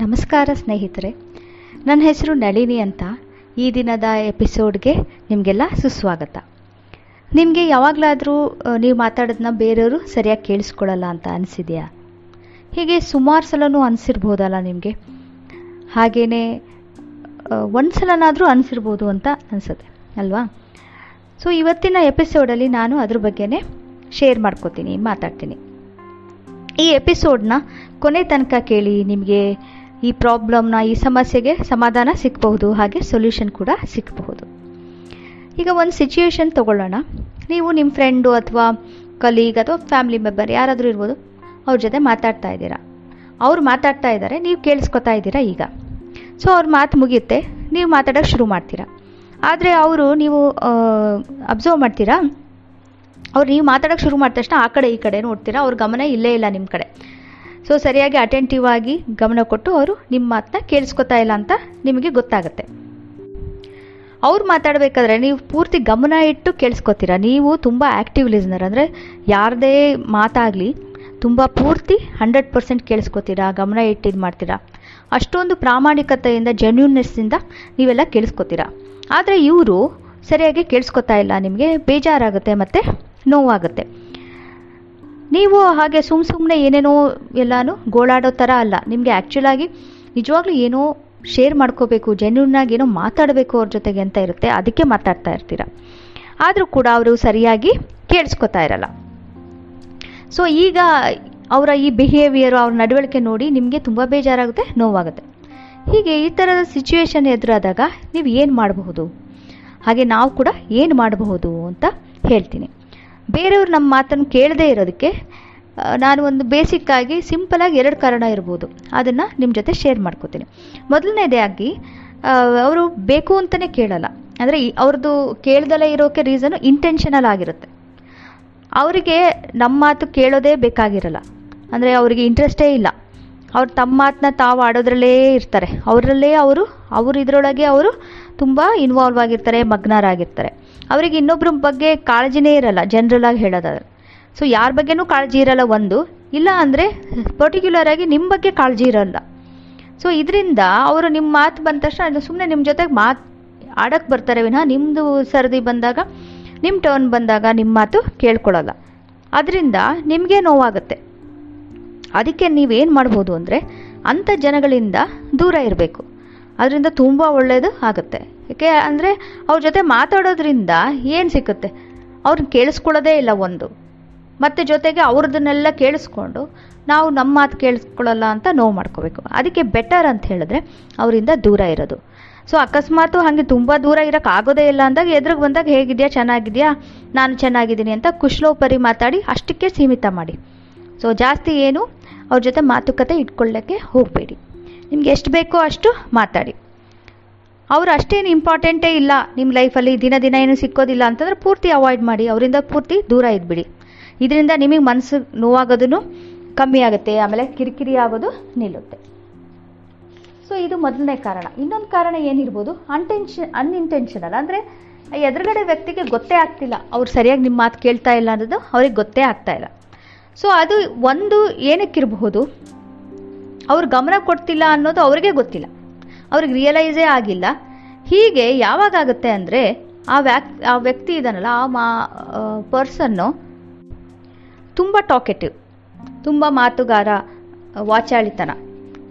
ನಮಸ್ಕಾರ ಸ್ನೇಹಿತರೆ, ನನ್ನ ಹೆಸರು ನಳಿನಿ ಅಂತ ಈ ದಿನದ ಎಪಿಸೋಡ್ಗೆ ನಿಮಗೆಲ್ಲ ಸುಸ್ವಾಗತ. ನಿಮಗೆ ಯಾವಾಗಲಾದರೂ ನೀವು ಮಾತಾಡೋದನ್ನ ಬೇರೆಯವರು ಸರಿಯಾಗಿ ಕೇಳಿಸ್ಕೊಳ್ಳಲ್ಲ ಅಂತ ಅನಿಸಿದೆಯಾ? ಹೀಗೆ ಸುಮಾರು ಸಲನೂ ಅನಿಸಿರ್ಬೋದಲ್ಲ ನಿಮಗೆ? ಹಾಗೆಯೇ ಒಂದು ಸಲನಾದರೂ ಅನಿಸಿರ್ಬೋದು ಅಂತ ಅನಿಸುತ್ತೆ, ಅಲ್ವಾ? ಸೊ, ಇವತ್ತಿನ ಎಪಿಸೋಡಲ್ಲಿ ನಾನು ಅದ್ರ ಬಗ್ಗೆನೇ ಶೇರ್ ಮಾಡ್ಕೋತೀನಿ, ಮಾತಾಡ್ತೀನಿ. ಈ ಎಪಿಸೋಡ್ನ ಕೊನೆ ತನಕ ಕೇಳಿ ನಿಮಗೆ ಈ ಪ್ರಾಬ್ಲಮ್ನ, ಈ ಸಮಸ್ಯೆಗೆ ಸಮಾಧಾನ ಸಿಕ್ಕಬಹುದು ಹಾಗೆ ಸೊಲ್ಯೂಷನ್ ಕೂಡ ಸಿಕ್ಕಬಹುದು ಈಗ ಒಂದು ಸಿಚುಯೇಷನ್ ತಗೊಳ್ಳೋಣ. ನೀವು ನಿಮ್ಮ ಫ್ರೆಂಡು ಅಥವಾ ಕಲೀಗ್ ಅಥವಾ ಫ್ಯಾಮಿಲಿ ಮೆಂಬರ್ ಯಾರಾದರೂ ಇರ್ಬೋದು, ಅವ್ರ ಜೊತೆ ಮಾತಾಡ್ತಾ ಇದ್ದೀರಾ. ಅವ್ರು ಮಾತಾಡ್ತಾ ಇದ್ದಾರೆ, ನೀವು ಕೇಳಿಸ್ಕೊತಾ ಇದ್ದೀರಾ ಈಗ. ಸೊ ಅವ್ರ ಮಾತು ಮುಗಿಯುತ್ತೆ, ನೀವು ಮಾತಾಡೋಕ್ಕೆ ಶುರು ಮಾಡ್ತೀರಾ. ಆದರೆ ಅವರು ನೀವು ಅಬ್ಸರ್ವ್ ಮಾಡ್ತೀರಾ? ಅವ್ರು ನೀವು ಮಾತಾಡೋಕ್ಕೆ ಶುರು ಮಾಡಿದ ತಕ್ಷಣ ಆ ಕಡೆ, ಈ ಕಡೆ ನೋಡ್ತೀರಾ. ಅವ್ರ ಗಮನ ಇಲ್ಲೇ ಇಲ್ಲ ನಿಮ್ಮ ಕಡೆ. ಸೊ ಸರಿಯಾಗಿ ಅಟೆಂಟಿವ್ ಆಗಿ ಗಮನ ಕೊಟ್ಟು ಅವರು ನಿಮ್ಮ ಮಾತನ್ನ ಕೇಳಿಸ್ಕೊತಾ ಇಲ್ಲ ಅಂತ ನಿಮಗೆ ಗೊತ್ತಾಗುತ್ತೆ. ಅವ್ರು ಮಾತಾಡಬೇಕಾದ್ರೆ ನೀವು ಪೂರ್ತಿ ಗಮನ ಇಟ್ಟು ಕೇಳಿಸ್ಕೊತೀರಾ? ನೀವು ತುಂಬ ಆ್ಯಕ್ಟಿವ್ ಲಿಸ್ನರ್ ಅಂದರೆ ಯಾರದೇ ಮಾತಾಗಲಿ ತುಂಬ ಪೂರ್ತಿ ಹಂಡ್ರೆಡ್ ಪರ್ಸೆಂಟ್ ಕೇಳಿಸ್ಕೊತೀರಾ? ಗಮನ ಇಟ್ಟು ಇದು ಮಾಡ್ತೀರಾ? ಅಷ್ಟೊಂದು ಪ್ರಾಮಾಣಿಕತೆಯಿಂದ ಜೆನ್ಯೂನ್ನೆಸ್ಸಿಂದ ನೀವೆಲ್ಲ ಕೇಳಿಸ್ಕೊತೀರಾ? ಆದರೆ ಇವರು ಸರಿಯಾಗಿ ಕೇಳಿಸ್ಕೊತಾ ಇಲ್ಲ, ನಿಮಗೆ ಬೇಜಾರಾಗುತ್ತೆ ಮತ್ತು ನೋವಾಗುತ್ತೆ. ನೀವು ಹಾಗೆ ಸುಮ್ಮ ಸುಮ್ಮನೆ ಏನೇನೋ ಎಲ್ಲನೂ ಗೋಳಾಡೋ ಥರ ಅಲ್ಲ. ನಿಮಗೆ ಆ್ಯಕ್ಚುಲಾಗಿ ನಿಜವಾಗ್ಲೂ ಏನೋ ಶೇರ್ ಮಾಡ್ಕೋಬೇಕು ಜೆನ್ಯೂನ್ನಾಗಿ ಏನೋ ಮಾತಾಡಬೇಕು ಅವ್ರ ಜೊತೆಗೆ ಅಂತ ಇರುತ್ತೆ. ಅದಕ್ಕೆ ಮಾತಾಡ್ತಾ ಇರ್ತೀರ. ಆದರೂ ಕೂಡ ಅವರು ಸರಿಯಾಗಿ ಕೇಳಿಸ್ಕೊತಾ ಇರಲ್ಲ. ಸೊ ಈಗ ಅವರ ಈ ಬಿಹೇವಿಯರು ಅವ್ರ ನಡವಳಿಕೆ ನೋಡಿ ನಿಮಗೆ ತುಂಬ ಬೇಜಾರಾಗುತ್ತೆ, ನೋವಾಗುತ್ತೆ. ಹೀಗೆ ಈ ಥರದ ಸಿಚುವೇಶನ್ ಎದುರಾದಾಗ ನೀವು ಏನು ಮಾಡಬಹುದು? ಹಾಗೆ ನಾವು ಕೂಡ ಏನು ಮಾಡಬಹುದು ಅಂತ ಹೇಳ್ತೀನಿ. ಬೇರೆಯವ್ರು ನಮ್ಮ ಮಾತನ್ನು ಕೇಳದೇ ಇರೋದಕ್ಕೆ ನಾನು ಒಂದು ಬೇಸಿಕ್ಕಾಗಿ ಸಿಂಪಲಾಗಿ ಎರಡು ಕಾರಣ ಇರ್ಬೋದು. ಅದನ್ನು ನಿಮ್ಮ ಜೊತೆ ಶೇರ್ ಮಾಡ್ಕೋತೀನಿ. ಮೊದಲನೇದಾಗಿ ಅವರು ಬೇಕು ಅಂತಲೇ ಕೇಳಲ್ಲ. ಅಂದರೆ ಅವ್ರದ್ದು ಕೇಳ್ದಲೇ ಇರೋಕ್ಕೆ ರೀಸನು ಇಂಟೆನ್ಷನಲ್ ಆಗಿರುತ್ತೆ. ಅವರಿಗೆ ನಮ್ಮ ಮಾತು ಕೇಳೋದೇ ಬೇಕಾಗಿರಲ್ಲ. ಅಂದರೆ ಅವರಿಗೆ ಇಂಟ್ರೆಸ್ಟೇ ಇಲ್ಲ. ಅವ್ರು ತಮ್ಮ ಮಾತನ್ನ ತಾವು ಆಡೋದ್ರಲ್ಲೇ ಇರ್ತಾರೆ. ಅವರಲ್ಲೇ ಅವರು ಅವರು ಇದರೊಳಗೆ ಅವರು ತುಂಬ ಇನ್ವಾಲ್ವ್ ಆಗಿರ್ತಾರೆ, ಮಗ್ನರಾಗಿರ್ತಾರೆ. ಅವರಿಗೆ ಇನ್ನೊಬ್ಬರ ಬಗ್ಗೆ ಕಾಳಜಿನೇ ಇರಲ್ಲ ಜನರಲಾಗಿ ಹೇಳೋದಾದ್ರೆ. ಸೊ ಯಾರ ಬಗ್ಗೆನೂ ಕಾಳಜಿ ಇರಲ್ಲ ಒಂದು. ಇಲ್ಲ ಅಂದರೆ ಪರ್ಟಿಕ್ಯುಲರ್ ಆಗಿ ನಿಮ್ಮ ಬಗ್ಗೆ ಕಾಳಜಿ ಇರಲ್ಲ. ಸೊ ಇದರಿಂದ ಅವರು ನಿಮ್ಮ ಮಾತು ಬಂದ ತಕ್ಷಣ ಸುಮ್ಮನೆ ನಿಮ್ಮ ಜೊತೆಗೆ ಮಾತು ಆಡಕ್ಕೆ ಬರ್ತಾರೆ ವಿನಃ ನಿಮ್ಮದು ಸರದಿ ಬಂದಾಗ ನಿಮ್ಮ ಟರ್ನ್ ಬಂದಾಗ ನಿಮ್ಮ ಮಾತು ಕೇಳ್ಕೊಳ್ಳಲ್ಲ. ಅದರಿಂದ ನಿಮಗೆ ನೋವಾಗುತ್ತೆ. ಅದಕ್ಕೆ ನೀವೇನು ಮಾಡ್ಬೋದು ಅಂದರೆ ಅಂಥ ಜನಗಳಿಂದ ದೂರ ಇರಬೇಕು. ಅದರಿಂದ ತುಂಬ ಒಳ್ಳೆಯದು ಆಗುತ್ತೆ. ಯಾಕೆ ಅಂದರೆ ಅವ್ರ ಜೊತೆ ಮಾತಾಡೋದ್ರಿಂದ ಏನು ಸಿಕ್ಕುತ್ತೆ? ಅವ್ರನ್ನ ಕೇಳಿಸ್ಕೊಳ್ಳೋದೇ ಇಲ್ಲ ಒಂದು. ಮತ್ತು ಜೊತೆಗೆ ಅವ್ರದನ್ನೆಲ್ಲ ಕೇಳಿಸ್ಕೊಂಡು ನಾವು ನಮ್ಮ ಮಾತು ಕೇಳಿಸ್ಕೊಳ್ಳಲ್ಲ ಅಂತ ನೋವು ಮಾಡ್ಕೋಬೇಕು. ಅದಕ್ಕೆ ಬೆಟರ್ ಅಂತ ಹೇಳಿದ್ರೆ ಅವರಿಂದ ದೂರ ಇರೋದು. ಸೊ ಅಕಸ್ಮಾತು ಹಾಗೆ ತುಂಬ ದೂರ ಇರೋಕ್ಕೆ ಆಗೋದೇ ಇಲ್ಲ ಅಂದಾಗ ಎದುರಿಗೆ ಬಂದಾಗ ಹೇಗಿದೆಯಾ, ಚೆನ್ನಾಗಿದೆಯಾ? ನಾನು ಚೆನ್ನಾಗಿದ್ದೀನಿ ಅಂತ ಕುಶಲೋಪರಿ ಮಾತಾಡಿ ಅಷ್ಟಕ್ಕೆ ಸೀಮಿತ ಮಾಡಿ. ಸೊ ಜಾಸ್ತಿ ಏನು ಅವ್ರ ಜೊತೆ ಮಾತುಕತೆ ಇಟ್ಕೊಳ್ಳೋಕ್ಕೆ ಹೋಗಬೇಡಿ. ನಿಮ್ಗೆ ಎಷ್ಟು ಬೇಕೋ ಅಷ್ಟು ಮಾತಾಡಿ. ಅವ್ರು ಅಷ್ಟೇನು ಇಂಪಾರ್ಟೆಂಟೇ ಇಲ್ಲ ನಿಮ್ಮ ಲೈಫಲ್ಲಿ ದಿನ ದಿನ ಏನು ಸಿಕ್ಕೋದಿಲ್ಲ ಅಂತಂದ್ರೆ ಪೂರ್ತಿ ಅವಾಯ್ಡ್ ಮಾಡಿ, ಅವರಿಂದ ಪೂರ್ತಿ ದೂರ ಇದ್ಬಿಡಿ. ಇದರಿಂದ ನಿಮಗೆ ಮನಸ್ಸು ನೋವಾಗೋದನ್ನು ಕಮ್ಮಿ ಆಗುತ್ತೆ, ಆಮೇಲೆ ಕಿರಿಕಿರಿ ಆಗೋದು ನಿಲ್ಲುತ್ತೆ. ಸೊ ಇದು ಮೊದಲನೇ ಕಾರಣ. ಇನ್ನೊಂದು ಕಾರಣ ಏನಿರ್ಬೋದು ಅನ್ಟೆನ್ಷನ್ ಅನ್ಇಂಟೆನ್ಷನಲ್ ಅಂದರೆ ಎದುರುಗಡೆ ವ್ಯಕ್ತಿಗೆ ಗೊತ್ತೇ ಆಗ್ತಿಲ್ಲ, ಅವ್ರು ಸರಿಯಾಗಿ ನಿಮ್ಮ ಮಾತು ಕೇಳ್ತಾ ಇಲ್ಲ ಅನ್ನೋದು ಅವ್ರಿಗೆ ಗೊತ್ತೇ ಆಗ್ತಾ ಇಲ್ಲ. ಸೊ ಅದು ಒಂದು ಏನಕ್ಕಿರಬಹುದು ಅವ್ರು ಗಮನ ಕೊಡ್ತಿಲ್ಲ ಅನ್ನೋದು ಅವ್ರಿಗೆ ಗೊತ್ತಿಲ್ಲ. ಅವ್ರಿಗೆ ರಿಯಲೈಸೇ ಆಗಿಲ್ಲ. ಹೀಗೆ ಯಾವಾಗ ಆಗುತ್ತೆ ಅಂದರೆ ಆ ವ್ಯಾಕ್, ಆ ವ್ಯಕ್ತಿ ಇದ್ದಾನಲ್ಲ ಆ ಮಾ ಪರ್ಸನ್ನು ತುಂಬ ಟಾಕೆಟಿವ್ ತುಂಬ ಮಾತುಗಾರ, ವಾಚಾಳಿತನ.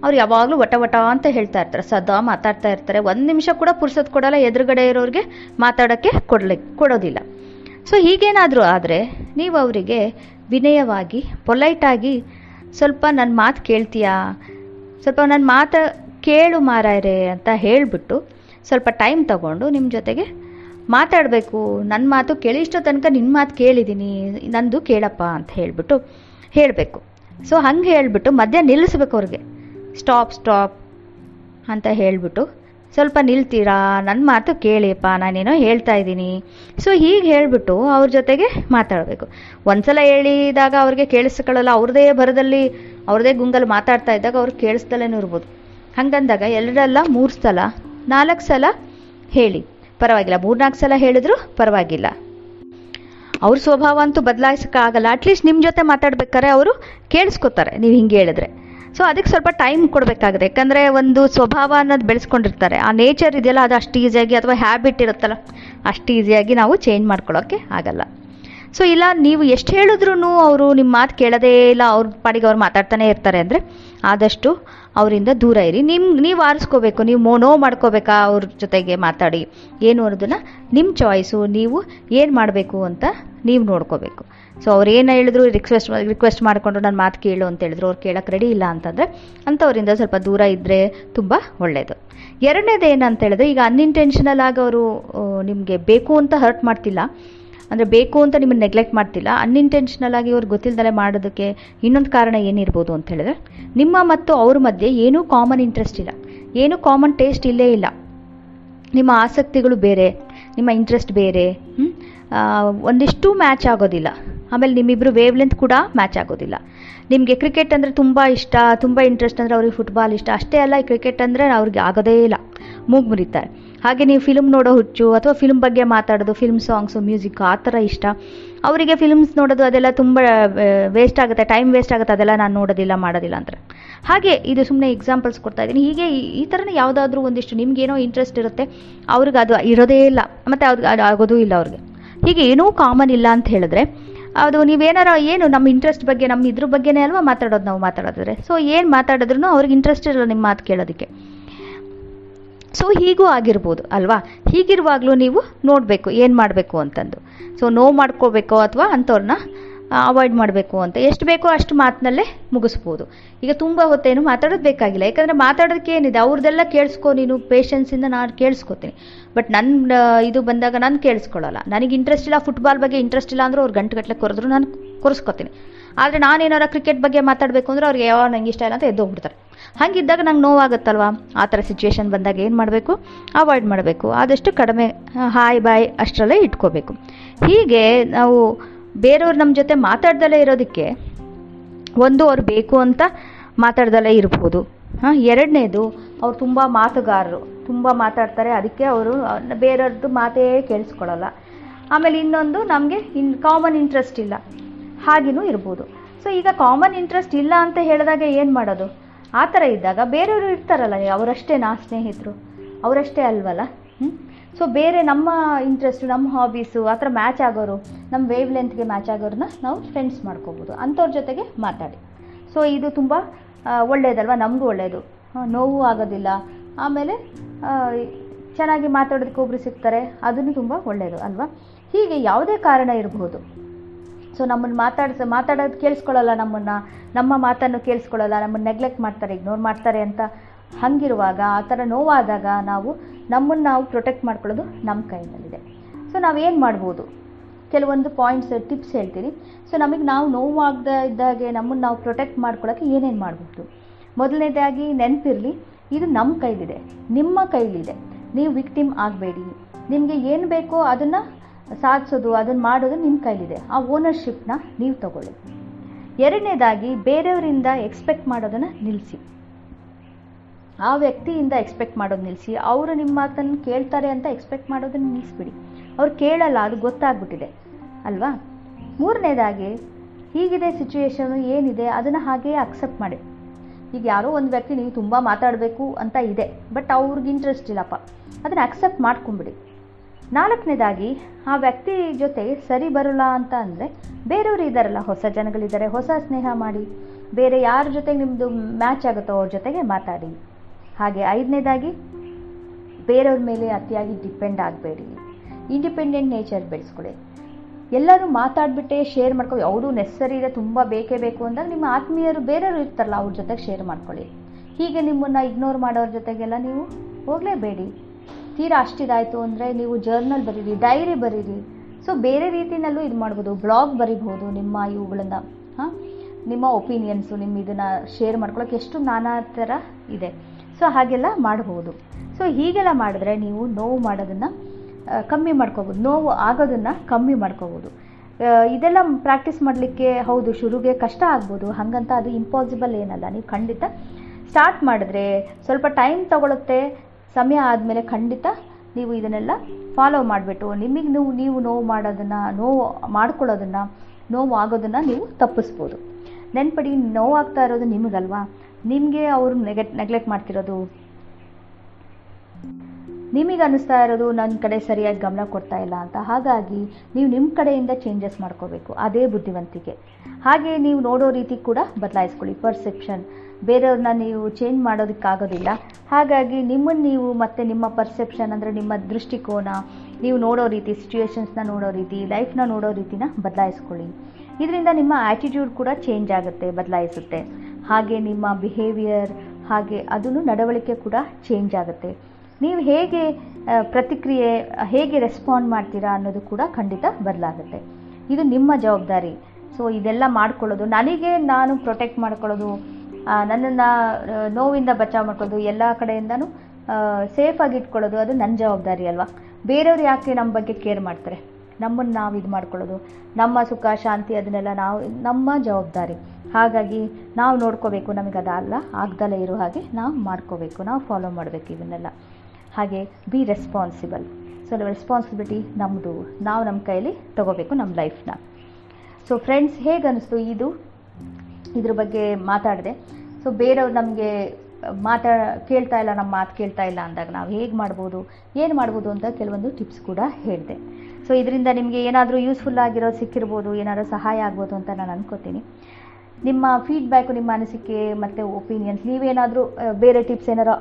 ಅವ್ರು ಯಾವಾಗಲೂ ವಟ ವಟ ಅಂತ ಹೇಳ್ತಾ ಇರ್ತಾರೆ, ಸದಾ ಮಾತಾಡ್ತಾ ಇರ್ತಾರೆ. ಒಂದು ನಿಮಿಷ ಕೂಡ ಪುರ್ಸತ್ ಕೊಡಲ್ಲ, ಎದುರುಗಡೆ ಇರೋರಿಗೆ ಮಾತಾಡೋಕ್ಕೆ ಕೊಡ್ಲಿಕ್ಕೆ ಕೊಡೋದಿಲ್ಲ. ಸೊ ಹೀಗೇನಾದರೂ ಆದರೆ ನೀವು ಅವರಿಗೆ ವಿನಯವಾಗಿ ಪೊಲೈಟಾಗಿ ಸ್ವಲ್ಪ ನನ್ನ ಮಾತು ಕೇಳ್ತೀಯಾ? ಸ್ವಲ್ಪ ನನ್ನ ಮಾತು ಕೇಳು ಮಾರಾಯರೆ ಅಂತ ಹೇಳಿಬಿಟ್ಟು ಸ್ವಲ್ಪ ಟೈಮ್ ತಗೊಂಡು ನಿಮ್ಮ ಜೊತೆಗೆ ಮಾತಾಡಬೇಕು. ನನ್ನ ಮಾತು ಕೇಳಿ ಇಷ್ಟೋ ತನಕ ನಿನ್ನ ಮಾತು ಕೇಳಿದ್ದೀನಿ ನಂದು ಕೇಳಪ್ಪ ಅಂತ ಹೇಳಿಬಿಟ್ಟು ಹೇಳಬೇಕು. ಸೊ ಹಂಗೆ ಹೇಳಿಬಿಟ್ಟು ಮಧ್ಯ ನಿಲ್ಲಿಸ್ಬೇಕು ಅವ್ರಿಗೆ. ಸ್ಟಾಪ್ ಸ್ಟಾಪ್ ಅಂತ ಹೇಳಿಬಿಟ್ಟು ಸ್ವಲ್ಪ ನಿಲ್ತೀರಾ? ನನ್ನ ಮಾತು ಕೇಳಿಯಪ್ಪ, ನಾನೇನೋ ಹೇಳ್ತಾ ಇದ್ದೀನಿ. ಸೊ ಹೀಗೆ ಹೇಳಿಬಿಟ್ಟು ಅವ್ರ ಜೊತೆಗೆ ಮಾತಾಡಬೇಕು. ಒಂದ್ಸಲ ಹೇಳಿದಾಗ ಅವ್ರಿಗೆ ಕೇಳಿಸ್ಕೊಳ್ಳಲ್ಲ, ಅವ್ರದೇ ಬರದಲ್ಲಿ ಅವ್ರದೇ ಗುಂಗಲ್ಲಿ ಮಾತಾಡ್ತಾ ಇದ್ದಾಗ ಅವ್ರು ಕೇಳಿಸ್ದಲೇ ಇರ್ಬೋದು. ಹಂಗಂದಾಗ ಎರಡಲ್ಲ ಮೂರು ಸಲ, ನಾಲ್ಕು ಸಲ ಹೇಳಿ. ಪರವಾಗಿಲ್ಲ ಮೂರ್ನಾಲ್ಕು ಸಲ ಹೇಳಿದ್ರು ಪರವಾಗಿಲ್ಲ. ಅವ್ರ ಸ್ವಭಾವ ಅಂತೂ ಬದಲಾಯಿಸೋಕ್ಕಾಗಲ್ಲ. ಅಟ್ಲೀಸ್ಟ್ ನಿಮ್ಮ ಜೊತೆ ಮಾತಾಡ್ಬೇಕಾದ್ರೆ ಅವರು ಕೇಳಿಸ್ಕೊತಾರೆ, ನೀವು ಹಿಂಗೆ ಹೇಳಿದ್ರೆ. ಸೊ ಅದಕ್ಕೆ ಸ್ವಲ್ಪ ಟೈಮ್ ಕೊಡಬೇಕಾಗುತ್ತೆ ಯಾಕಂದರೆ ಒಂದು ಸ್ವಭಾವ ಅನ್ನೋದು ಬೆಳೆಸ್ಕೊಂಡಿರ್ತಾರೆ. ಆ ನೇಚರ್ ಇದೆಯಲ್ಲ, ಅದು ಅಷ್ಟು ಈಸಿಯಾಗಿ ಅಥವಾ ಹ್ಯಾಬಿಟ್ ಇರುತ್ತಲ್ಲ, ಅಷ್ಟು ಈಸಿಯಾಗಿ ನಾವು ಚೇಂಜ್ ಮಾಡ್ಕೊಳ್ಳೋಕ್ಕೆ ಆಗಲ್ಲ. ಸೊ ಇಲ್ಲ, ನೀವು ಎಷ್ಟು ಹೇಳಿದ್ರೂ ಅವರು ನಿಮ್ಮ ಮಾತು ಕೇಳೋದೇ ಇಲ್ಲ. ಅವ್ರ ಪಾಡಿಗೆ ಅವ್ರು ಮಾತಾಡ್ತಾನೆ ಇರ್ತಾರೆ ಅಂದರೆ ಆದಷ್ಟು ಅವರಿಂದ ದೂರ ಇರಿ. ನಿಮ್ಮ ನೀವು ಆರಿಸ್ಕೋಬೇಕು, ನೀವು ಮೋನೋ ಮಾಡ್ಕೋಬೇಕಾ ಅವ್ರ ಜೊತೆಗೆ ಮಾತಾಡಿ. ಏನು ಅನ್ನೋದನ್ನು ನಿಮ್ಮ ಚಾಯ್ಸು ನೀವು ಏನು ಮಾಡಬೇಕು ಅಂತ ನೀವು ನೋಡ್ಕೋಬೇಕು. ಸೊ ಅವ್ರು ಏನು ಹೇಳಿದ್ರು ರಿಕ್ವೆಸ್ಟ್ ರಿಕ್ವೆಸ್ಟ್ ಮಾಡಿಕೊಂಡು ನನ್ನ ಮಾತು ಕೇಳು ಅಂತ ಹೇಳಿದ್ರು, ಅವ್ರು ಕೇಳೋಕ್ಕೆ ರೆಡಿ ಇಲ್ಲ ಅಂತಂದರೆ ಅಂಥವರಿಂದ ಸ್ವಲ್ಪ ದೂರ ಇದ್ದರೆ ತುಂಬ ಒಳ್ಳೆಯದು ಎರಡನೇದು ಏನಂತ ಹೇಳಿದ್ರೆ, ಈಗ ಅನ್ಇಂಟೆನ್ಷನಲ್ ಆಗಿ ಅವರು ನಿಮಗೆ ಬೇಕು ಅಂತ ಹರ್ಟ್ ಮಾಡ್ತಿಲ್ಲ. ಅಂದರೆ ಬೇಕು ಅಂತ ನಿಮ್ಮನ್ನು ನೆಗ್ಲೆಕ್ಟ್ ಮಾಡ್ತಿಲ್ಲ ಅನ್ಇಂಟೆನ್ಷನಲ್ ಆಗಿ ಅವ್ರಿಗೆ ಗೊತ್ತಿಲ್ಲದಲೇ ಮಾಡೋದಕ್ಕೆ ಇನ್ನೊಂದು ಕಾರಣ ಏನಿರ್ಬೋದು ಅಂತ ಹೇಳಿದ್ರೆ, ನಿಮ್ಮ ಮತ್ತು ಅವ್ರ ಮಧ್ಯೆ ಏನೂ ಕಾಮನ್ ಇಂಟ್ರೆಸ್ಟ್ ಇಲ್ಲ, ಏನೂ ಕಾಮನ್ ಟೇಸ್ಟ್ ಇಲ್ಲೇ ಇಲ್ಲ. ನಿಮ್ಮ ಆಸಕ್ತಿಗಳು ಬೇರೆ, ನಿಮ್ಮ ಇಂಟ್ರೆಸ್ಟ್ ಬೇರೆ ಒಂದಿಷ್ಟು ಮ್ಯಾಚ್ ಆಗೋದಿಲ್ಲ. ಆಮೇಲೆ ನಿಮ್ಮಿಬ್ಬರು ವೇವ್ ಲೆಂತ್ ಕೂಡ ಮ್ಯಾಚ್ ಆಗೋದಿಲ್ಲ. ನಿಮಗೆ ಕ್ರಿಕೆಟ್ ಅಂದರೆ ತುಂಬ ಇಷ್ಟ, ತುಂಬ ಇಂಟ್ರೆಸ್ಟ್ ಅಂದರೆ ಅವ್ರಿಗೆ ಫುಟ್ಬಾಲ್ ಇಷ್ಟ, ಅಷ್ಟೇ ಅಲ್ಲ ಕ್ರಿಕೆಟ್ ಅಂದರೆ ಅವ್ರಿಗೆ ಆಗೋದೇ ಇಲ್ಲ. ಮೂಗು ಮುರಿತಾರೆ. ಹಾಗೆ ನೀವು ಫಿಲ್ಮ್ ನೋಡೋ ಹುಚ್ಚು ಅಥವಾ ಫಿಲ್ಮ್ ಬಗ್ಗೆ ಮಾತಾಡೋದು ಫಿಲ್ಮ್ ಸಾಂಗ್ಸು ಮ್ಯೂಸಿಕ್ ಆ ಥರ ಇಷ್ಟ, ಅವರಿಗೆ ಫಿಲ್ಮ್ಸ್ ನೋಡೋದು ಅದೆಲ್ಲ ತುಂಬ ವೇಸ್ಟ್ ಆಗುತ್ತೆ ಟೈಮ್ ವೇಸ್ಟ್ ಆಗುತ್ತೆ, ಅದೆಲ್ಲ ನಾನು ನೋಡೋದಿಲ್ಲ, ಮಾಡೋದಿಲ್ಲ ಅಂದರೆ. ಹಾಗೆ ಇದು ಸುಮ್ಮನೆ ಎಕ್ಸಾಂಪಲ್ಸ್ ಕೊಡ್ತಾ ಇದ್ದೀನಿ. ಹೀಗೆ ಈ- ಥರನೇ ಯಾವುದಾದ್ರೂ ಒಂದಿಷ್ಟು ನಿಮ್ಗೇನೋ ಇಂಟ್ರೆಸ್ಟ್ ಇರುತ್ತೆ, ಅವ್ರಿಗೆ ಅದು ಇರೋದೇ ಇಲ್ಲ, ಮತ್ತು ಅದು ಆಗೋದೂ ಇಲ್ಲ ಅವ್ರಿಗೆ. ಹೀಗೆ ಏನೂ ಕಾಮನ್ ಇಲ್ಲ ಅಂತ ಹೇಳಿದ್ರೆ, ಅದು ನೀವೇನಾರ ಏನು ನಮ್ಮ ಇಂಟ್ರೆಸ್ಟ್ ಬಗ್ಗೆ, ನಮ್ಮ ಇದ್ರ ಬಗ್ಗೆನೇ ಅಲ್ವಾ ಮಾತಾಡೋದು ನಾವು ಮಾತಾಡೋದಾದ್ರೆ. ಸೊ ಏನು ಮಾತಾಡಿದ್ರು ಅವ್ರಿಗೆ ಇಂಟ್ರೆಸ್ಟ್ ಇರಲ್ಲ ನಿಮ್ಮ ಮಾತು ಕೇಳೋದಕ್ಕೆ. ಸೊ ಹೀಗೂ ಆಗಿರ್ಬೋದು, ಅಲ್ವಾ? ಹೀಗಿರುವಾಗಲೂ ನೀವು ನೋಡಬೇಕು, ಏನು ಮಾಡಬೇಕು ಅಂತಂದು. ಸೊ ನೋವು ಮಾಡ್ಕೋಬೇಕು ಅಥವಾ ಅಂಥವ್ರನ್ನ ಅವಾಯ್ಡ್ ಮಾಡಬೇಕು ಅಂತ. ಎಷ್ಟು ಬೇಕೋ ಅಷ್ಟು ಮಾತಿನಲ್ಲೇ ಮುಗಿಸ್ಬೋದು. ಈಗ ತುಂಬ ಹೊತ್ತೇನು ಮಾತಾಡೋದು ಬೇಕಾಗಿಲ್ಲ. ಯಾಕಂದರೆ ಮಾತಾಡೋದಕ್ಕೆ ಏನಿದೆ? ಅವ್ರದ್ದೆಲ್ಲ ಕೇಳಿಸ್ಕೊ ನೀನು ಪೇಷನ್ಸಿಂದ ನಾನು ಕೇಳಿಸ್ಕೊತೀನಿ. ಬಟ್ ನನ್ನ ಇದು ಬಂದಾಗ ನಾನು ಕೇಳಿಸ್ಕೊಳ್ಳಲ್ಲ ನನಗೆ ಇಂಟ್ರೆಸ್ಟ್ ಇಲ್ಲ ಫುಟ್ಬಾಲ್ ಬಗ್ಗೆ ಇಂಟ್ರೆಸ್ಟ್ ಇಲ್ಲ ಅಂದರೂ ಅವ್ರು ಗಂಟೆಗಟ್ಟಲೆ ಕೊರೆದ್ರು ನಾನು ಕೊರಿಸ್ಕೊತೀನಿ. ಆದರೆ ನಾನೇನಾರ ಕ್ರಿಕೆಟ್ ಬಗ್ಗೆ ಮಾತಾಡಬೇಕು ಅಂದರೆ ಅವ್ರಿಗೆ ಯಾವ ನಂಗೆ ಇಷ್ಟ ಇಲ್ಲ ಅಂತ ಎದ್ದು ಹೋಗ್ಬಿಡ್ತಾರೆ. ಹಾಗಿದ್ದಾಗ ನಂಗೆ ನೋವಾಗುತ್ತಲ್ವಾ? ಆ ಥರ ಸಿಚುವೇಶನ್ ಬಂದಾಗ ಏನು ಮಾಡಬೇಕು? ಅವಾಯ್ಡ್ ಮಾಡಬೇಕು. ಆದಷ್ಟು ಕಡಿಮೆ ಹಾಯ್ ಬಾಯ್ ಅಷ್ಟರಲ್ಲೇ ಇಟ್ಕೋಬೇಕು. ಹೀಗೆ ನಾವು ಬೇರೆಯವ್ರು ನಮ್ಮ ಜೊತೆ ಮಾತಾಡ್ದಲೇ ಇರೋದಕ್ಕೆ ಒಂದು ಅವ್ರು ಬೇಕು ಅಂತ ಮಾತಾಡ್ದಲೇ ಇರ್ಬೋದು. ಹಾಂ, ಎರಡನೇದು ಅವ್ರು ತುಂಬ ಮಾತುಗಾರರು. ತುಂಬ ಮಾತಾಡ್ತಾರೆ. ಅದಕ್ಕೆ ಅವರು ಬೇರೆಯವ್ರದ್ದು ಮಾತೇ ಕೇಳಿಸ್ಕೊಳ್ಳಲ್ಲ. ಆಮೇಲೆ ಇನ್ನೊಂದು ನಮಗೆ ಇನ್ ಕಾಮನ್ ಇಂಟ್ರೆಸ್ಟ್ ಇಲ್ಲ. ಹಾಗೆಯೂ ಇರ್ಬೋದು. ಸೊ ಈಗ ಕಾಮನ್ ಇಂಟ್ರೆಸ್ಟ್ ಇಲ್ಲ ಅಂತ ಹೇಳಿದಾಗ ಏನು ಮಾಡೋದು? ಆ ಥರ ಇದ್ದಾಗ ಬೇರೆಯವರು ಇರ್ತಾರಲ್ಲ, ಅವರಷ್ಟೇ ನಾ ಸ್ನೇಹಿತರು. ಅವರಷ್ಟೇ ಅಲ್ವಲ್ಲ? ಹ್ಞೂ ಸೊ ಬೇರೆ ನಮ್ಮ ಇಂಟ್ರೆಸ್ಟು ನಮ್ಮ ಹಾಬೀಸು ಆ ಥರ ಮ್ಯಾಚ್ ಆಗೋರು, ನಮ್ಮ ವೇವ್ ಲೆಂತ್ಗೆ ಮ್ಯಾಚ್ ಆಗೋರನ್ನ ನಾವು ಫ್ರೆಂಡ್ಸ್ ಮಾಡ್ಕೋಬೋದು. ಅಂಥವ್ರ ಜೊತೆಗೆ ಮಾತಾಡಿ. ಸೊ ಇದು ತುಂಬ ಒಳ್ಳೆಯದಲ್ವ ನಮಗೂ ಒಳ್ಳೆಯದು ನೋವು ಆಗೋದಿಲ್ಲ. ಆಮೇಲೆ ಚೆನ್ನಾಗಿ ಮಾತಾಡೋದಕ್ಕೆ ಒಬ್ಬರು ಸಿಗ್ತಾರೆ. ಅದನ್ನು ತುಂಬ ಒಳ್ಳೆಯದು ಅಲ್ವಾ? ಹೀಗೆ ಯಾವುದೇ ಕಾರಣ ಇರಬಹುದು ಸೊ ನಮ್ಮನ್ನು ಮಾತಾಡ್ಸ, ಮಾತಾಡೋದು ಕೇಳಿಸ್ಕೊಳ್ಳಲ್ಲ ನಮ್ಮನ್ನು. ನಮ್ಮ ಮಾತನ್ನು ಕೇಳಿಸ್ಕೊಳ್ಳಲ್ಲ ನಮ್ಮನ್ನು ನೆಗ್ಲೆಕ್ಟ್ ಮಾಡ್ತಾರೆ ಇಗ್ನೋರ್ ಮಾಡ್ತಾರೆ ಅಂತ ಹಂಗಿರುವಾಗ ಆ ಥರ ನೋವಾದಾಗ ನಾವು ನಮ್ಮನ್ನು ನಾವು ಪ್ರೊಟೆಕ್ಟ್ ಮಾಡ್ಕೊಳ್ಳೋದು ನಮ್ಮ ಕೈನಲ್ಲಿದೆ ಸೊ ನಾವೇನು ಮಾಡ್ಬೋದು? ಕೆಲವೊಂದು ಪಾಯಿಂಟ್ಸ್ ಟಿಪ್ಸ್ ಹೇಳ್ತೀನಿ. ಸೊ ನಮಗೆ ನಾವು ನೋವಾಗದ ಇದ್ದಾಗೆ ನಮ್ಮನ್ನು ನಾವು ಪ್ರೊಟೆಕ್ಟ್ ಮಾಡ್ಕೊಳ್ಳೋಕ್ಕೆ ಏನೇನು ಮಾಡಬಹುದು ಮೊದಲನೇದಾಗಿ ನೆನಪಿರಲಿ, ಇದು ನಮ್ಮ ಕೈಲಿದೆ, ನಿಮ್ಮ ಕೈಲಿದೆ. ನೀವು ವಿಕ್ಟಿಮ್ ಆಗಬೇಡಿ. ನಿಮಗೆ ಏನು ಬೇಕೋ ಅದನ್ನು ಸಾಧಿಸೋದು, ಅದನ್ನು ಮಾಡೋದು ನಿಮ್ಮ ಕೈಲಿದೆ. ಆ ಓನರ್ಶಿಪ್ನ ನೀವು ತಗೊಳ್ಳಿ. ಎರಡನೇದಾಗಿ, ಬೇರೆಯವರಿಂದ ಎಕ್ಸ್ಪೆಕ್ಟ್ ಮಾಡೋದನ್ನು ನಿಲ್ಲಿಸಿ ಆ ವ್ಯಕ್ತಿಯಿಂದ ಎಕ್ಸ್ಪೆಕ್ಟ್ ಮಾಡೋದು ನಿಲ್ಲಿಸಿ ಅವರು ನಿಮ್ಮ ಮಾತನ್ನು ಕೇಳ್ತಾರೆ ಅಂತ ಎಕ್ಸ್ಪೆಕ್ಟ್ ಮಾಡೋದನ್ನು ನಿಲ್ಲಿಸ್ಬಿಡಿ ಅವ್ರು ಕೇಳಲ್ಲ, ಅದು ಗೊತ್ತಾಗ್ಬಿಟ್ಟಿದೆ. ಅಲ್ವಾ? ಮೂರನೇದಾಗಿ, ಹೀಗಿದೆ ಸಿಚುವೇಶನು ಏನಿದೆ, ಅದನ್ನು ಹಾಗೆಯೇ ಅಕ್ಸೆಪ್ಟ್ ಮಾಡಿ. ಈಗ ಯಾರೋ ಒಂದು ವ್ಯಕ್ತಿ, ನೀವು ತುಂಬ ಮಾತಾಡಬೇಕು ಅಂತ ಇದೆ. ಬಟ್ ಅವ್ರಿಗೆ ಇಂಟ್ರೆಸ್ಟ್ ಇಲ್ಲಪ್ಪ. ಅದನ್ನು ಅಕ್ಸೆಪ್ಟ್ ಮಾಡ್ಕೊಂಬಿಡಿ ನಾಲ್ಕನೇದಾಗಿ, ಆ ವ್ಯಕ್ತಿ ಜೊತೆ ಸರಿ ಬರೋಲ್ಲ ಅಂತ ಅಂದರೆ ಬೇರೆಯವರು ಇದ್ದಾರಲ್ಲ, ಹೊಸ ಜನಗಳಿದ್ದಾರೆ, ಹೊಸ ಸ್ನೇಹ ಮಾಡಿ. ಬೇರೆ ಯಾರ ಜೊತೆಗೆ ನಿಮ್ಮದು ಮ್ಯಾಚ್ ಆಗುತ್ತೋ ಅವ್ರ ಜೊತೆಗೆ ಮಾತಾಡಿ. ಹಾಗೆ ಐದನೇದಾಗಿ, ಬೇರೆಯವ್ರ ಮೇಲೆ ಅತಿಯಾಗಿ ಡಿಪೆಂಡ್ ಆಗಬೇಡಿ. ಇಂಡಿಪೆಂಡೆಂಟ್ ನೇಚರ್ ಬೆಳೆಸ್ಕೊಳ್ಳಿ. ಎಲ್ಲರೂ ಮಾತಾಡ್ಬಿಟ್ಟೆ ಶೇರ್ ಮಾಡ್ಕೊಳ್ಳಿ ಅವರು ನೆಸ್ಸರಿ ಇದೆ ತುಂಬ ಬೇಕೇ ಬೇಕು ಅಂದಾಗ ನಿಮ್ಮ ಆತ್ಮೀಯರು ಬೇರೆಯವರು ಇರ್ತಾರಲ್ಲ, ಅವ್ರ ಜೊತೆಗೆ ಶೇರ್ ಮಾಡ್ಕೊಳ್ಳಿ. ಹೀಗೆ ನಿಮ್ಮನ್ನು ಇಗ್ನೋರ್ ಮಾಡೋರ ಜೊತೆಗೆಲ್ಲ ನೀವು ಹೋಗಲೇಬೇಡಿ. ತೀರಾ ಅಷ್ಟಿದಾಯಿತು ಅಂದರೆ ನೀವು ಜರ್ನಲ್ ಬರೀರಿ ಡೈರಿ ಬರೀರಿ. ಸೊ ಬೇರೆ ರೀತಿಯಲ್ಲೂ ಇದು ಮಾಡ್ಬೋದು ಬ್ಲಾಗ್ ಬರಿಬೋದು ನಿಮ್ಮ ಇವುಗಳನ್ನು. ಹಾಂ? ನಿಮ್ಮ ಒಪಿನಿಯನ್ಸು ನಿಮ್ಮ ಇದನ್ನು ಶೇರ್ ಮಾಡ್ಕೊಳ್ಳೋಕೆ ಎಷ್ಟು ನಾನಾ ಥರ ಇದೆ. ಸೊ ಹಾಗೆಲ್ಲ ಮಾಡ್ಬೋದು. ಸೊ ಹೀಗೆಲ್ಲ ಮಾಡಿದ್ರೆ ನೀವು ನೋವು ಮಾಡೋದನ್ನು ಕಮ್ಮಿ ಮಾಡ್ಕೋಬೋದು. ನೋವು ಆಗೋದನ್ನು ಕಮ್ಮಿ ಮಾಡ್ಕೋಬೋದು. ಇದೆಲ್ಲ ಪ್ರಾಕ್ಟೀಸ್ ಮಾಡಲಿಕ್ಕೆ ಹೌದು, ಶುರುಗೆ ಕಷ್ಟ ಆಗ್ಬೋದು. ಹಾಗಂತ ಅದು ಇಂಪಾಸಿಬಲ್ ಏನಲ್ಲ. ನೀವು ಖಂಡಿತ ಸ್ಟಾರ್ಟ್ ಮಾಡಿದ್ರೆ ಸ್ವಲ್ಪ ಟೈಮ್ ತಗೊಳುತ್ತೆ ಸಮಯ ಆದಮೇಲೆ ಖಂಡಿತ ನೀವು ಇದನ್ನೆಲ್ಲ ಫಾಲೋ ಮಾಡಿಬಿಟ್ಟು, ನಿಮಗೆ ನೀವು ನೀವು ನೋವು ಮಾಡೋದನ್ನು, ನೋವು ಮಾಡ್ಕೊಳ್ಳೋದನ್ನು, ನೋವು ಆಗೋದನ್ನು ನೀವು ತಪ್ಪಿಸ್ಬೋದು. ನೆನ್ಪಡಿ ನೋವಾಗ್ತಾ ಇರೋದು ನಿಮಗಲ್ವಾ? ನಿಮಗೆ ಅವರು ನೆಗೆಟ್ ನೆಗ್ಲೆಕ್ಟ್ ಮಾಡ್ತಿರೋದು. ನಿಮಗೆ ಅನ್ನಿಸ್ತಾ ಇರೋದು ನನ್ನ ಕಡೆ ಸರಿಯಾಗಿ ಗಮನ ಕೊಡ್ತಾ ಇಲ್ಲ ಅಂತ. ಹಾಗಾಗಿ ನೀವು ನಿಮ್ಮ ಕಡೆಯಿಂದ ಚೇಂಜಸ್ ಮಾಡ್ಕೋಬೇಕು, ಅದೇ ಬುದ್ಧಿವಂತಿಕೆ. ಹಾಗೆ ನೀವು ನೋಡೋ ರೀತಿ ಕೂಡ ಬದಲಾಯಿಸ್ಕೊಳ್ಳಿ. ಪರ್ಸೆಪ್ಷನ್ ಬೇರೆಯವ್ರನ್ನ ನೀವು ಚೇಂಜ್ ಮಾಡೋದಕ್ಕಾಗೋದಿಲ್ಲ. ಹಾಗಾಗಿ ನಿಮ್ಮನ್ನು ನೀವು ಮತ್ತು ನಿಮ್ಮ ಪರ್ಸೆಪ್ಷನ್ ಅಂದರೆ ನಿಮ್ಮ ದೃಷ್ಟಿಕೋನ, ನೀವು ನೋಡೋ ರೀತಿ ಸಿಚುವೇಶನ್ಸ್ನ ನೋಡೋ ರೀತಿ ಲೈಫ್ನ ನೋಡೋ ರೀತಿನ ಬದಲಾಯಿಸ್ಕೊಳ್ಳಿ. ಇದರಿಂದ ನಿಮ್ಮ ಆ್ಯಟಿಟ್ಯೂಡ್ ಕೂಡ ಚೇಂಜ್ ಆಗುತ್ತೆ, ಬದಲಾಯಿಸುತ್ತೆ. ಹಾಗೆ ನಿಮ್ಮ ಬಿಹೇವಿಯರ್ ಹಾಗೆ ಅದನ್ನು ನಡವಳಿಕೆ ಕೂಡ ಚೇಂಜ್ ಆಗುತ್ತೆ. ನೀವು ಹೇಗೆ ಪ್ರತಿಕ್ರಿಯೆ, ಹೇಗೆ ರೆಸ್ಪಾಂಡ್ ಮಾಡ್ತೀರಾ ಅನ್ನೋದು ಕೂಡ ಖಂಡಿತ ಬದಲಾಗುತ್ತೆ. ಇದು ನಿಮ್ಮ ಜವಾಬ್ದಾರಿ. ಸೊ ಇದೆಲ್ಲ ಮಾಡ್ಕೊಳ್ಳೋದು. ನನಗೆ ನಾನು ಪ್ರೊಟೆಕ್ಟ್ ಮಾಡ್ಕೊಳ್ಳೋದು ನನ್ನನ್ನು ನೋವಿಂದ ಬಚಾವ್ ಮಾಡ್ಕೊಳ್ಳೋದು ಎಲ್ಲ ಕಡೆಯಿಂದನೂ ಸೇಫಾಗಿ ಇಟ್ಕೊಳ್ಳೋದು, ಅದು ನನ್ನ ಜವಾಬ್ದಾರಿ ಅಲ್ವಾ? ಬೇರೆಯವ್ರು ಯಾಕೆ ನಮ್ಮ ಬಗ್ಗೆ ಕೇರ್ ಮಾಡ್ತಾರೆ? ನಮ್ಮನ್ನು ನಾವು ಇದು ಮಾಡ್ಕೊಳ್ಳೋದು, ನಮ್ಮ ಸುಖ, ಶಾಂತಿ, ಅದನ್ನೆಲ್ಲ ನಾವು, ನಮ್ಮ ಜವಾಬ್ದಾರಿ. ಹಾಗಾಗಿ ನಾವು ನೋಡ್ಕೋಬೇಕು, ನಮಗೆ ಅದಲ್ಲ ಆಗ್ದಲೇ ಇರೋ ಹಾಗೆ ನಾವು ಮಾಡ್ಕೋಬೇಕು, ನಾವು ಫಾಲೋ ಮಾಡಬೇಕು ಇವನ್ನೆಲ್ಲ. ಹಾಗೆ ಬಿ ರೆಸ್ಪಾನ್ಸಿಬಲ್ ಸೊ ರೆಸ್ಪಾನ್ಸಿಬಿಲಿಟಿ ನಮ್ಮದು ನಾವು ನಮ್ಮ ಕೈಯಲ್ಲಿ ತಗೋಬೇಕು ನಮ್ಮ ಲೈಫ್ನ ಸೊ ಫ್ರೆಂಡ್ಸ್ ಹೇಗೆ ಅನ್ನಿಸ್ತು ಇದು ಇದ್ರ ಬಗ್ಗೆ ಮಾತಾಡಿದೆ. ಸೊ ಬೇರೆಯವ್ರು ನಮಗೆ ಮಾತಾ, ಕೇಳ್ತಾ ಇಲ್ಲ ನಮ್ಮ ಮಾತು ಕೇಳ್ತಾ ಇಲ್ಲ ಅಂದಾಗ ನಾವು ಹೇಗೆ ಮಾಡ್ಬೋದು, ಏನು ಮಾಡ್ಬೋದು ಅಂತ ಕೆಲವೊಂದು ಟಿಪ್ಸ್ ಕೂಡ ಹೇಳಿದೆ. ಸೊ ಇದರಿಂದ ನಿಮಗೆ ಏನಾದರೂ ಯೂಸ್ಫುಲ್ ಆಗಿರೋದು ಸಿಕ್ಕಿರ್ಬೋದು, ಏನಾದರೂ ಸಹಾಯ ಆಗ್ಬೋದು ಅಂತ ನಾನು ಅನ್ಕೋತೀನಿ. ನಿಮ್ಮ ಫೀಡ್ಬ್ಯಾಕು ನಿಮ್ಮ ಅನಿಸಿಕೆ ಮತ್ತು ಒಪಿನಿಯನ್ಸ್ ನೀವೇನಾದರೂ ಬೇರೆ ಟಿಪ್ಸ್ ಏನಾರು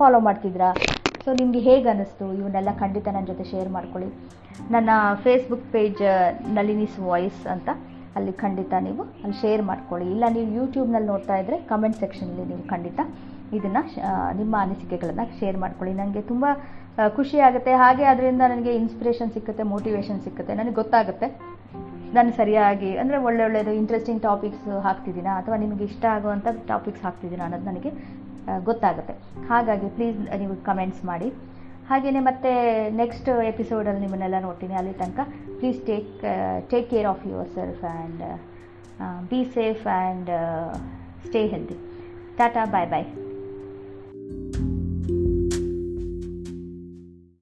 ಫಾಲೋ ಮಾಡ್ತಿದ್ರಾ? ಸೊ ನಿಮಗೆ ಹೇಗೆ ಅನ್ನಿಸ್ತು ಇವನ್ನೆಲ್ಲ ಖಂಡಿತ ನನ್ನ ಜೊತೆ ಶೇರ್ ಮಾಡ್ಕೊಳ್ಳಿ. ನನ್ನ ಫೇಸ್ಬುಕ್ ಪೇಜ್ ನಳಿನಿಸ್ ವಾಯ್ಸ್ ಅಂತ. ಅಲ್ಲಿ ಖಂಡಿತ ನೀವು ಅಲ್ಲಿ ಶೇರ್ ಮಾಡ್ಕೊಳ್ಳಿ. ಇಲ್ಲ, ನೀವು ಯೂಟ್ಯೂಬ್ನಲ್ಲಿ ನೋಡ್ತಾ ಇದ್ದರೆ ಕಮೆಂಟ್ ಸೆಕ್ಷನಲ್ಲಿ ನೀವು ಖಂಡಿತ ಇದನ್ನು ನಿಮ್ಮ ಅನಿಸಿಕೆಗಳನ್ನು ಶೇರ್ ಮಾಡ್ಕೊಳ್ಳಿ. ನನಗೆ ತುಂಬ ಖುಷಿಯಾಗುತ್ತೆ ಹಾಗೆ ಅದರಿಂದ ನನಗೆ ಇನ್ಸ್ಪಿರೇಷನ್ ಸಿಕ್ಕುತ್ತೆ ಮೋಟಿವೇಶನ್ ಸಿಕ್ಕುತ್ತೆ. ನನಗೆ ಗೊತ್ತಾಗುತ್ತೆ ನಾನು ಸರಿಯಾಗಿ, ಅಂದರೆ ಒಳ್ಳೆ ಒಳ್ಳೆಯದು ಇಂಟ್ರೆಸ್ಟಿಂಗ್ ಟಾಪಿಕ್ಸ್ ಹಾಕ್ತಿದ್ದೀನಾ ಅಥವಾ ನಿಮಗೆ ಇಷ್ಟ ಆಗುವಂಥ ಟಾಪಿಕ್ಸ್ ಹಾಕ್ತಿದ್ದೀನಾ ಅನ್ನೋದು ನನಗೆ ಗೊತ್ತಾಗುತ್ತೆ. ಹಾಗಾಗಿ ಪ್ಲೀಸ್ ನೀವು ಕಮೆಂಟ್ಸ್ ಮಾಡಿ. ಹಾಗೆಯೇ ಮತ್ತೆ ನೆಕ್ಸ್ಟ್ ಎಪಿಸೋಡಲ್ಲಿ ನಿಮ್ಮನ್ನೆಲ್ಲ ನೋಡ್ತೀನಿ. ಅಲ್ಲಿ ತನಕ please take take care of your self and be safe and stay healthy tata bye bye